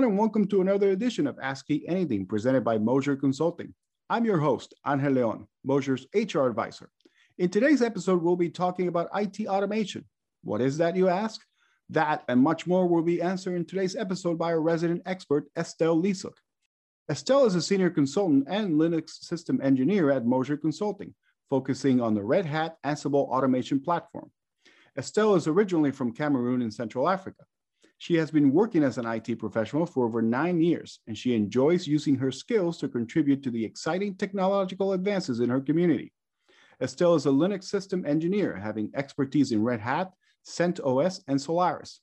everyone, and welcome to another edition of ASCII Anything presented by Moser Consulting. I'm your host, Angel Leon, Moser's HR advisor. In today's episode, we'll be talking about IT automation. What is that, you ask? That and much more will be answered in today's episode by our resident expert, Estelle Lissouck. Estelle is a senior consultant and Linux system engineer at Moser Consulting, focusing on the Red Hat Ansible automation platform. Estelle is originally from Cameroon in Central Africa. She has been working as an IT professional for over nine years, and she enjoys using her skills to contribute to the exciting technological advances in her community. Estelle is a Linux system engineer, having expertise in Red Hat, CentOS, and Solaris.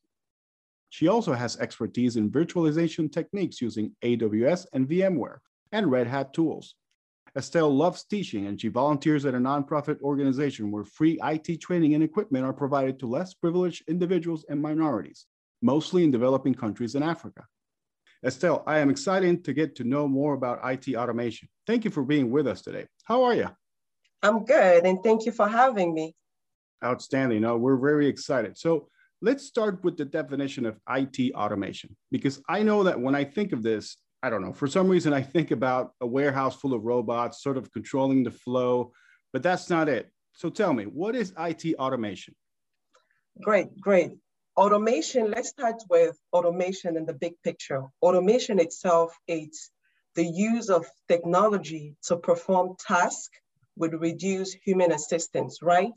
She also has expertise in virtualization techniques using AWS and VMware and Red Hat tools. Estelle loves teaching and she volunteers at a nonprofit organization where free IT training and equipment are provided to less privileged individuals and minorities mostly in developing countries in Africa. Estelle, I am excited to get to know more about IT automation. Thank you for being with us today. How are you? I'm good, and thank you for having me. Outstanding. No, we're very excited. So let's start with the definition of IT automation, because I know that when I think of this, I don't know, for some reason, I think about a warehouse full of robots sort of controlling the flow, but that's not it. So tell me, what is IT automation? Great, great automation, let's start with automation in the big picture. Automation itself is the use of technology to perform tasks with reduced human assistance, right?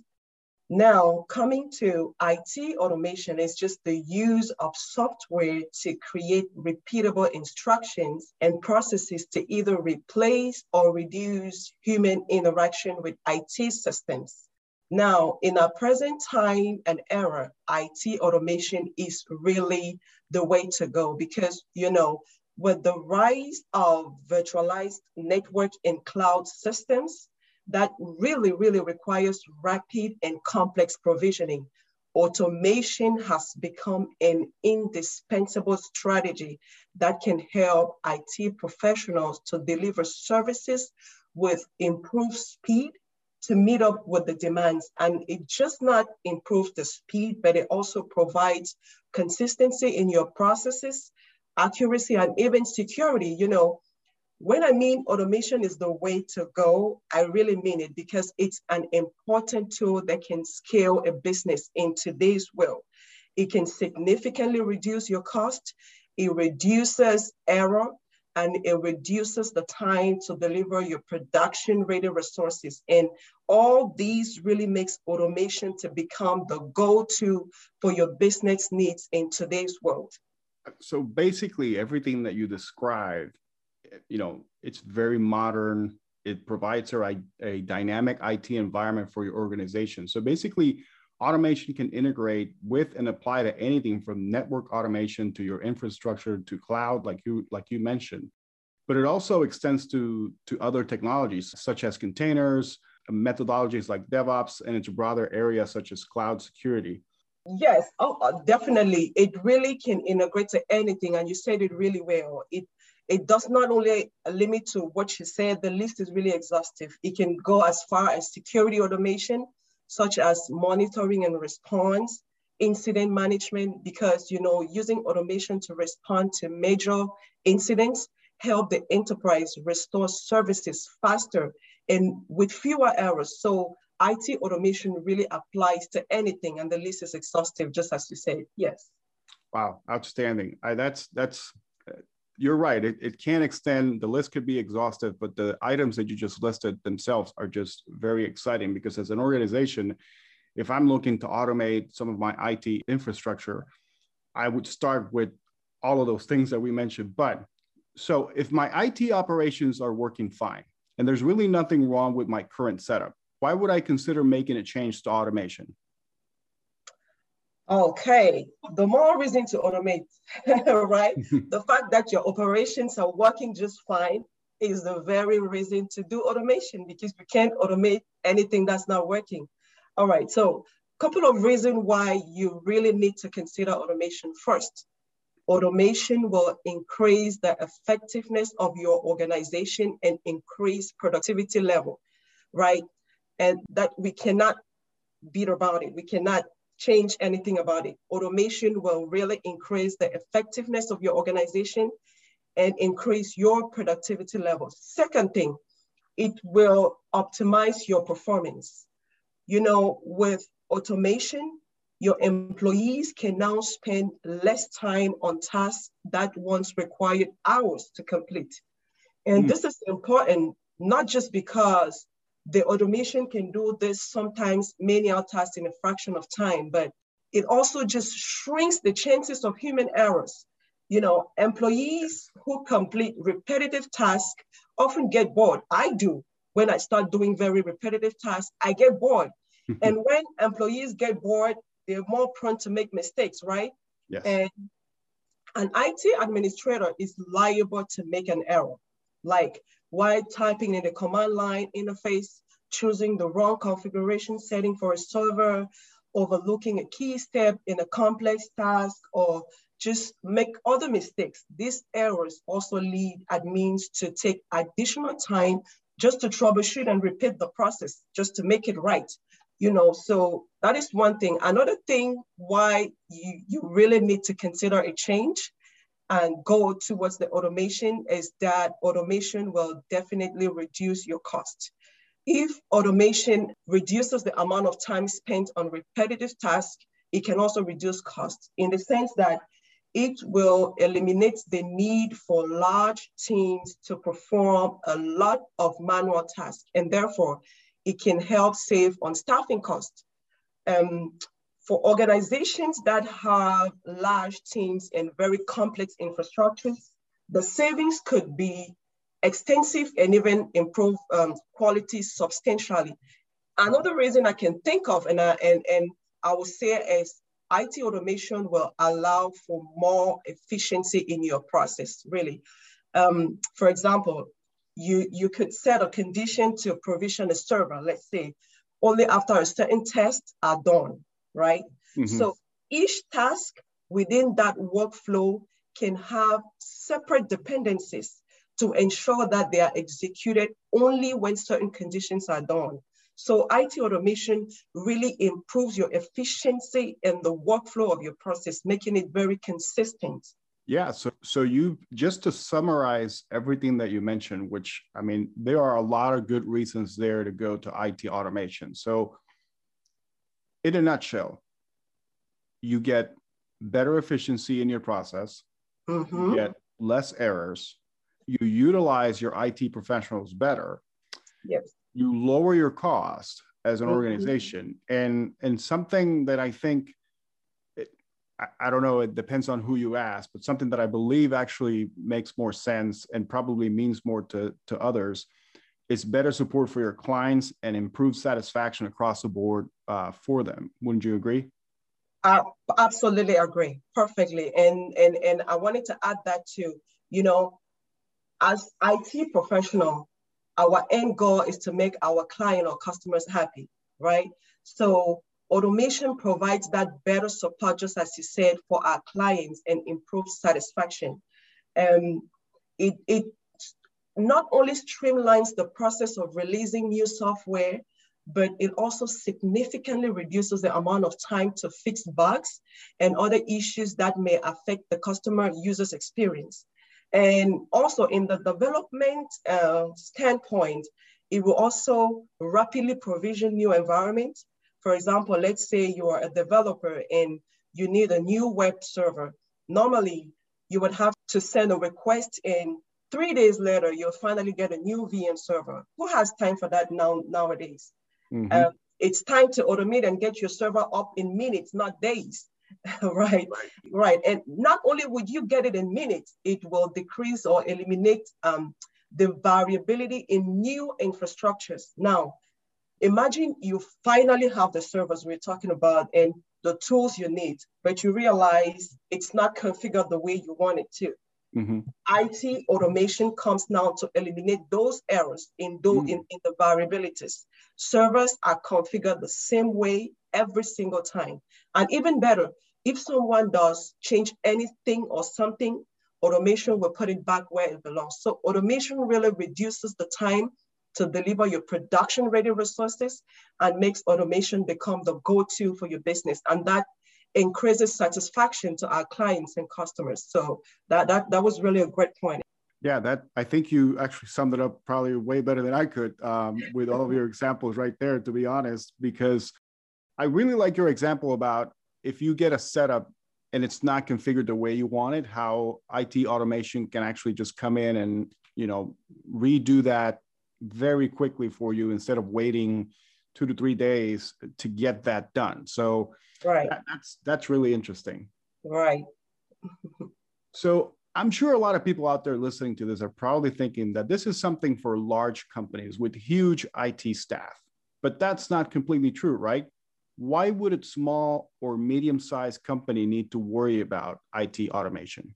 Now, coming to IT automation is just the use of software to create repeatable instructions and processes to either replace or reduce human interaction with IT systems. Now, in our present time and era, IT automation is really the way to go because, you know, with the rise of virtualized network and cloud systems, that really, really requires rapid and complex provisioning. Automation has become an indispensable strategy that can help IT professionals to deliver services with improved speed to meet up with the demands. And it just not improves the speed, but it also provides consistency in your processes, accuracy, and even security. You know, when I mean automation is the way to go, I really mean it because it's an important tool that can scale a business in today's world. It can significantly reduce your cost. It reduces error and it reduces the time to deliver your production ready resources. And all these really makes automation to become the go-to for your business needs in today's world. So basically everything that you described, you know, it's very modern. It provides a, a dynamic IT environment for your organization. So basically automation can integrate with and apply to anything from network automation to your infrastructure to cloud like you like you mentioned. But it also extends to to other technologies such as containers methodologies like devops and its broader areas such as cloud security. Yes. Oh, uh, definitely. It really can integrate to anything and you said it really well. It it does not only limit to what you said. The list is really exhaustive. It can go as far as security automation such as monitoring and response, incident management, because you know using automation to respond to major incidents help the enterprise restore services faster and with fewer errors. So IT automation really applies to anything, and the list is exhaustive, just as you said. Yes. Wow, outstanding. I, that's that's you're right. It, it can extend, the list could be exhaustive, but the items that you just listed themselves are just very exciting because as an organization, if I'm looking to automate some of my IT infrastructure, I would start with all of those things that we mentioned. But so if my IT operations are working fine and there's really nothing wrong with my current setup, why would I consider making a change to automation? Okay, the more reason to automate, right? the fact that your operations are working just fine is the very reason to do automation because you can't automate anything that's not working. All right, so a couple of reasons why you really need to consider automation. First, automation will increase the effectiveness of your organization and increase productivity level, right? And that we cannot beat about it. We cannot change anything about it. Automation will really increase the effectiveness of your organization and increase your productivity levels. Second thing, it will optimize your performance. You know, with automation, your employees can now spend less time on tasks that once required hours to complete. And mm. this is important, not just because the automation can do this sometimes many tasks in a fraction of time, but it also just shrinks the chances of human errors. You know, employees who complete repetitive tasks often get bored. I do. When I start doing very repetitive tasks, I get bored. and when employees get bored, they're more prone to make mistakes, right? Yes. And an IT administrator is liable to make an error, like while typing in the command line interface, choosing the wrong configuration setting for a server, overlooking a key step in a complex task, or just make other mistakes. These errors also lead admins to take additional time just to troubleshoot and repeat the process, just to make it right. You know, so that is one thing. Another thing why you, you really need to consider a change and go towards the automation is that automation will definitely reduce your cost. If automation reduces the amount of time spent on repetitive tasks, it can also reduce costs in the sense that it will eliminate the need for large teams to perform a lot of manual tasks, and therefore it can help save on staffing costs. Um, for organizations that have large teams and very complex infrastructures, the savings could be extensive and even improve um, quality substantially. Another reason I can think of, and, I, and, and I would say is IT automation will allow for more efficiency in your process, really. Um, for example, you, you could set a condition to provision a server, let's say, only after a certain tests are done, right? Mm-hmm. So each task within that workflow can have separate dependencies to ensure that they are executed only when certain conditions are done. So IT automation really improves your efficiency in the workflow of your process, making it very consistent. Yeah, so so you just to summarize everything that you mentioned, which I mean, there are a lot of good reasons there to go to IT automation. So in a nutshell, you get better efficiency in your process, mm-hmm. you get less errors, you utilize your IT professionals better. Yes. You lower your cost as an mm-hmm. organization. And and something that I think it, I, I don't know, it depends on who you ask, but something that I believe actually makes more sense and probably means more to, to others is better support for your clients and improved satisfaction across the board uh, for them. Wouldn't you agree? I absolutely agree perfectly. And, and, and I wanted to add that too. You know, as IT professional, our end goal is to make our client or customers happy, right? So automation provides that better support, just as you said, for our clients and improves satisfaction. Um, it, it not only streamlines the process of releasing new software, but it also significantly reduces the amount of time to fix bugs and other issues that may affect the customer user's experience. And also in the development uh, standpoint, it will also rapidly provision new environments. For example, let's say you are a developer and you need a new web server. Normally, you would have to send a request and three days later, you'll finally get a new VM server. Who has time for that now nowadays? Mm-hmm. Uh, it's time to automate and get your server up in minutes, not days. right? Right. And not only would you get it in minutes, it will decrease or eliminate um, the variability in new infrastructures. Now, imagine you finally have the servers we're talking about and the tools you need, but you realize it's not configured the way you want it to. Mm-hmm. IT automation comes now to eliminate those errors in, those, mm. in, in the variabilities. Servers are configured the same way every single time. And even better, if someone does change anything or something, automation will put it back where it belongs. So automation really reduces the time to deliver your production ready resources and makes automation become the go-to for your business. And that increases satisfaction to our clients and customers. So that, that, that was really a great point. Yeah, that I think you actually summed it up probably way better than I could um, with all of your examples right there, to be honest, because I really like your example about if you get a setup and it's not configured the way you want it, how IT automation can actually just come in and you know redo that very quickly for you instead of waiting two to three days to get that done. So right, that, that's that's really interesting. Right. so I'm sure a lot of people out there listening to this are probably thinking that this is something for large companies with huge IT staff, but that's not completely true, right? Why would a small or medium sized company need to worry about IT automation?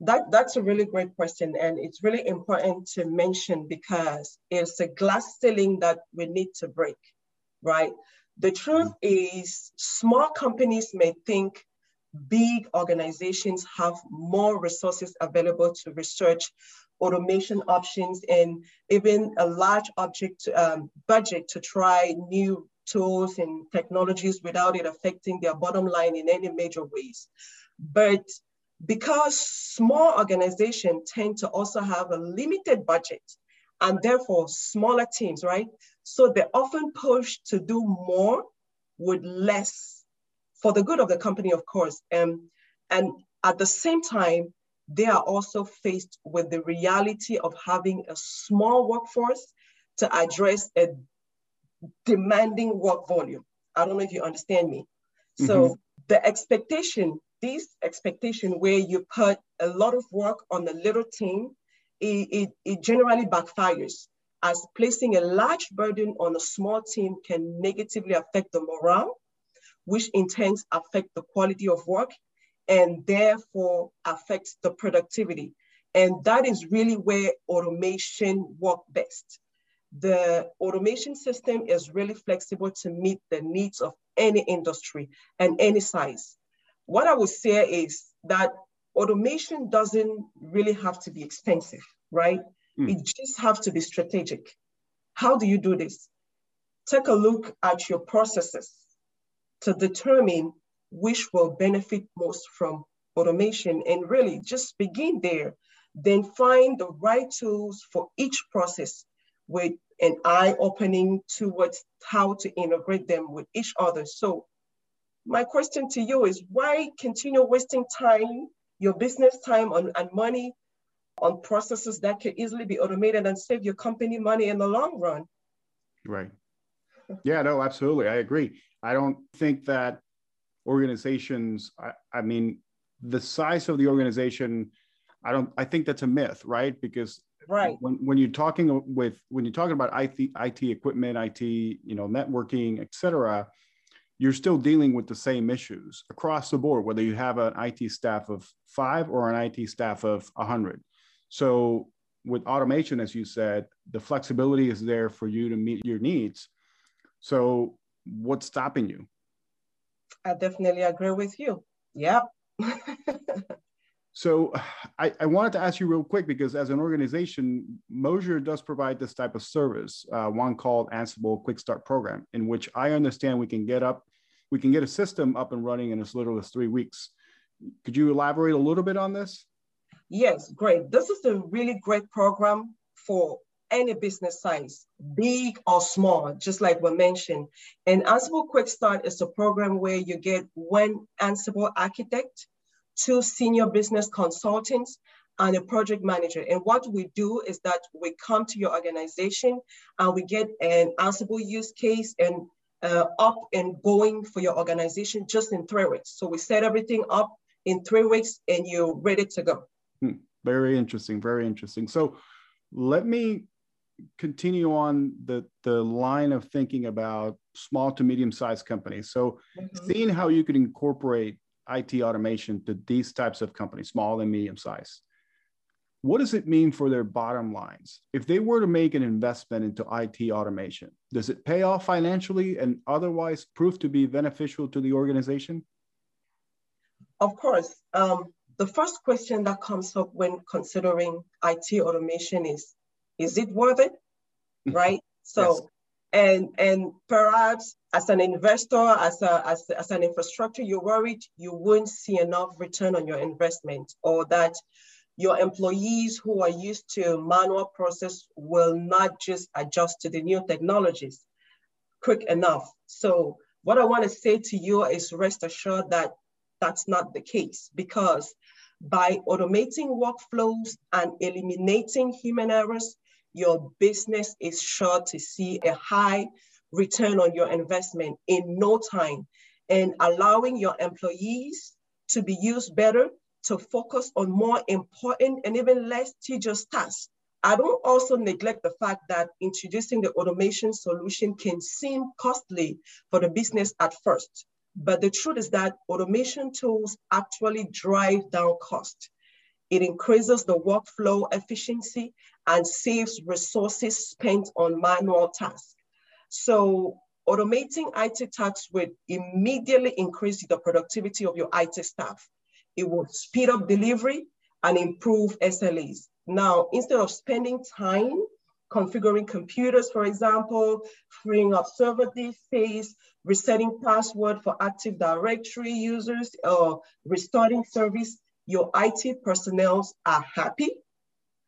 That, that's a really great question. And it's really important to mention because it's a glass ceiling that we need to break, right? The truth mm-hmm. is, small companies may think big organizations have more resources available to research automation options and even a large object um, budget to try new tools and technologies without it affecting their bottom line in any major ways. But because small organizations tend to also have a limited budget and therefore smaller teams, right? So they're often pushed to do more with less for the good of the company, of course. Um, and at the same time, they are also faced with the reality of having a small workforce to address a demanding work volume. I don't know if you understand me. Mm-hmm. So the expectation, this expectation where you put a lot of work on a little team, it, it, it generally backfires as placing a large burden on a small team can negatively affect the morale which in turn affect the quality of work and therefore affects the productivity. And that is really where automation work best. The automation system is really flexible to meet the needs of any industry and any size. What I would say is that automation doesn't really have to be expensive, right? Mm. It just have to be strategic. How do you do this? Take a look at your processes to determine which will benefit most from automation and really just begin there. Then find the right tools for each process with an eye opening towards how to integrate them with each other. So my question to you is why continue wasting time, your business time on, and money on processes that can easily be automated and save your company money in the long run? Right. Yeah, no, absolutely. I agree. I don't think that organizations, I, I mean, the size of the organization, I don't, I think that's a myth, right? Because right when, when you're talking with when you're talking about IT, IT equipment, IT, you know, networking, et cetera, you're still dealing with the same issues across the board, whether you have an IT staff of five or an IT staff of 100. So, with automation, as you said, the flexibility is there for you to meet your needs. So, what's stopping you? I definitely agree with you. Yep. so I, I, wanted to ask you real quick because as an organization, Moser does provide this type of service, uh, one called Ansible Quick Start Program, in which I understand we can get up, we can get a system up and running in as little as three weeks. Could you elaborate a little bit on this? Yes, great. This is a really great program for any business size, big or small, just like we mentioned. And Ansible Quick Start is a program where you get one Ansible architect, two senior business consultants, and a project manager. And what we do is that we come to your organization and we get an Ansible use case and uh, up and going for your organization just in three weeks. So we set everything up in three weeks and you're ready to go. Hmm. Very interesting. Very interesting. So let me continue on the the line of thinking about small to medium sized companies. So, mm-hmm. seeing how you could incorporate IT automation to these types of companies, small and medium sized. What does it mean for their bottom lines? If they were to make an investment into IT automation, does it pay off financially and otherwise prove to be beneficial to the organization? Of course. Um, the first question that comes up when considering IT automation is is it worth it? Mm-hmm. right? So, yes. and and perhaps as an investor, as a as, as an infrastructure, you're worried you won't see enough return on your investment, or that your employees who are used to manual process will not just adjust to the new technologies quick enough. So what I want to say to you is rest assured that that's not the case because by automating workflows and eliminating human errors, your business is sure to see a high return on your investment in no time and allowing your employees to be used better to focus on more important and even less tedious tasks. I don't also neglect the fact that introducing the automation solution can seem costly for the business at first. But the truth is that automation tools actually drive down cost. It increases the workflow efficiency and saves resources spent on manual tasks. So automating IT tasks will immediately increase the productivity of your IT staff. It will speed up delivery and improve SLAs. Now, instead of spending time configuring computers, for example, freeing up server space, resetting password for Active Directory users, or restoring service, your IT personnel are happy.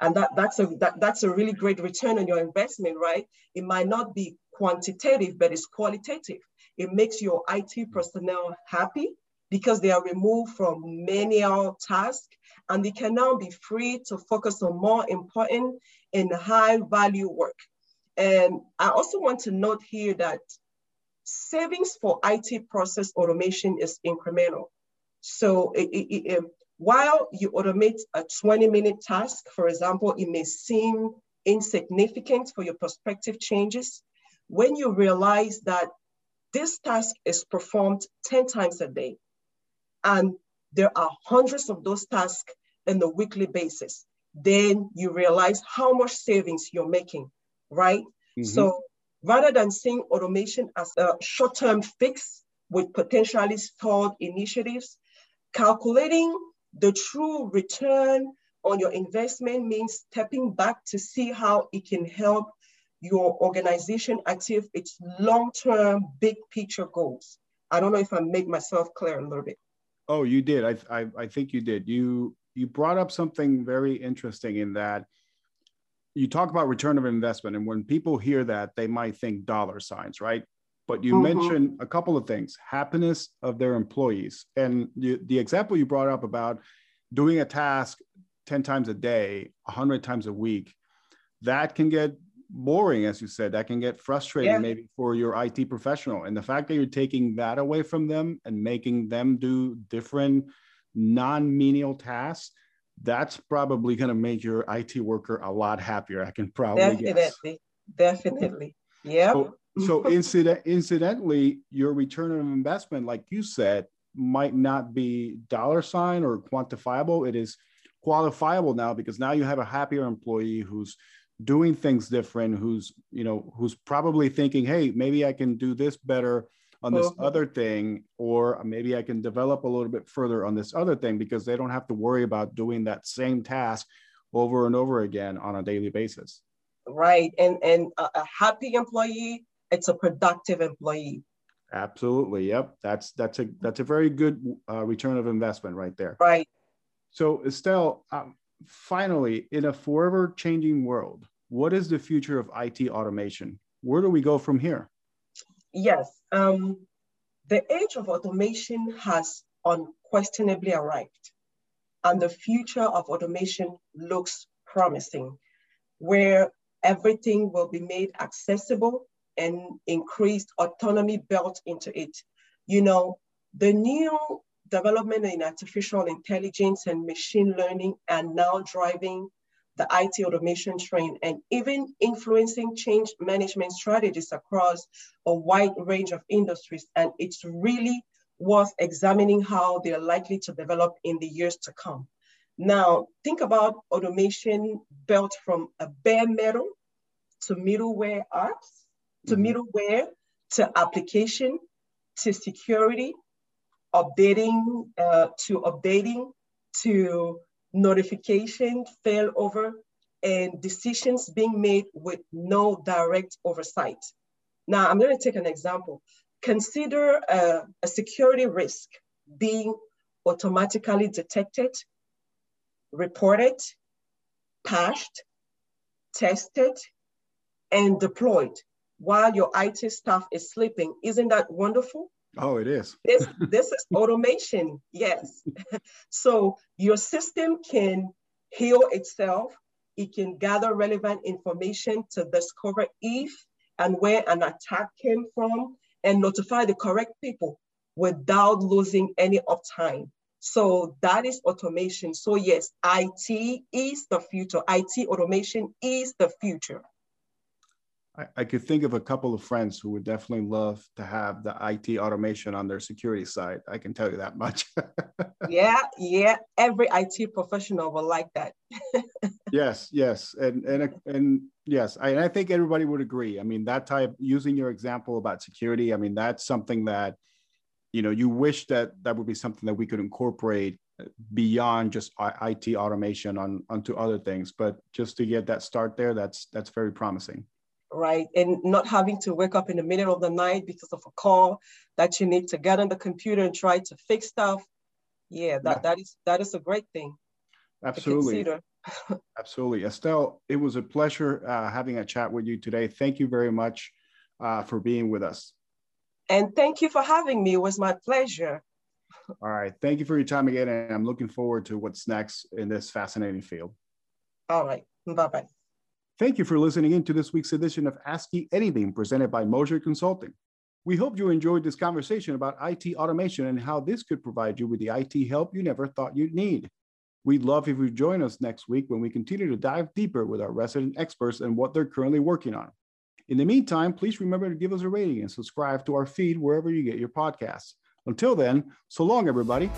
And that, that's, a, that, that's a really great return on your investment, right? It might not be quantitative, but it's qualitative. It makes your IT personnel happy because they are removed from manual tasks and they can now be free to focus on more important and high value work. And I also want to note here that savings for IT process automation is incremental. So it, it, it, while you automate a 20 minute task, for example, it may seem insignificant for your prospective changes. When you realize that this task is performed 10 times a day, and there are hundreds of those tasks on a weekly basis, then you realize how much savings you're making, right? Mm-hmm. So rather than seeing automation as a short-term fix with potentially stalled initiatives, calculating the true return on your investment means stepping back to see how it can help your organization achieve its long-term big picture goals. I don't know if I make myself clear a little bit. Oh, you did. I, I, I think you did. You you brought up something very interesting in that you talk about return of investment, and when people hear that, they might think dollar signs, right? But you mm-hmm. mentioned a couple of things: happiness of their employees, and the, the example you brought up about doing a task ten times a day, hundred times a week, that can get boring, as you said. That can get frustrating, yeah. maybe for your IT professional. And the fact that you're taking that away from them and making them do different non-menial tasks, that's probably going to make your IT worker a lot happier. I can probably definitely, guess. definitely, yeah. So, so incident, incidentally, your return on investment, like you said, might not be dollar sign or quantifiable. It is qualifiable now because now you have a happier employee who's doing things different who's you know who's probably thinking hey maybe i can do this better on this uh-huh. other thing or maybe i can develop a little bit further on this other thing because they don't have to worry about doing that same task over and over again on a daily basis. Right and and a, a happy employee it's a productive employee. Absolutely yep that's that's a that's a very good uh, return of investment right there. Right. So estelle um, finally in a forever changing world what is the future of it automation? Where do we go from here Yes, um, the age of automation has unquestionably arrived, and the future of automation looks promising, where everything will be made accessible and increased autonomy built into it. You know, the new development in artificial intelligence and machine learning are now driving the IT automation trend, and even influencing change management strategies across a wide range of industries. And it's really worth examining how they're likely to develop in the years to come. Now, think about automation built from a bare metal to middleware apps, to mm-hmm. middleware, to application, to security, updating, uh, to updating, to notification, failover, and decisions being made with no direct oversight. Now, I'm going to take an example. Consider a, a security risk being automatically detected, reported, patched, tested, and deployed while your IT staff is sleeping. Isn't that wonderful? Oh, it is. this, this is automation, yes. so your system can heal itself. It can gather relevant information to discover if and where an attack came from and notify the correct people without losing any uptime. So that is automation. So yes, IT is the future. IT automation is the future. I, I could think of a couple of friends who would definitely love to have the IT automation on their security side. I can tell you that much. yeah, yeah. Every IT professional will like that. yes, yes, and and and yes, I, and I think everybody would agree. I mean, that type using your example about security. I mean, that's something that you know you wish that that would be something that we could incorporate beyond just IT automation on onto other things. But just to get that start there, that's that's very promising right? And not having to wake up in the middle of the night because of a call that you need to get on the computer and try to fix stuff. Yeah, that, yeah. that is that is a great thing. Absolutely. Absolutely. Estelle, it was a pleasure uh, having a chat with you today. Thank you very much uh, for being with us. And thank you for having me. It was my pleasure. All right. Thank you for your time again. And I'm looking forward to what's next in this fascinating field. All right. Bye bye. Thank you for listening in to this week's edition of Me Anything presented by Moser Consulting. We hope you enjoyed this conversation about IT automation and how this could provide you with the IT help you never thought you'd need. We'd love if you join us next week when we continue to dive deeper with our resident experts and what they're currently working on. In the meantime, please remember to give us a rating and subscribe to our feed wherever you get your podcasts. Until then, so long, everybody.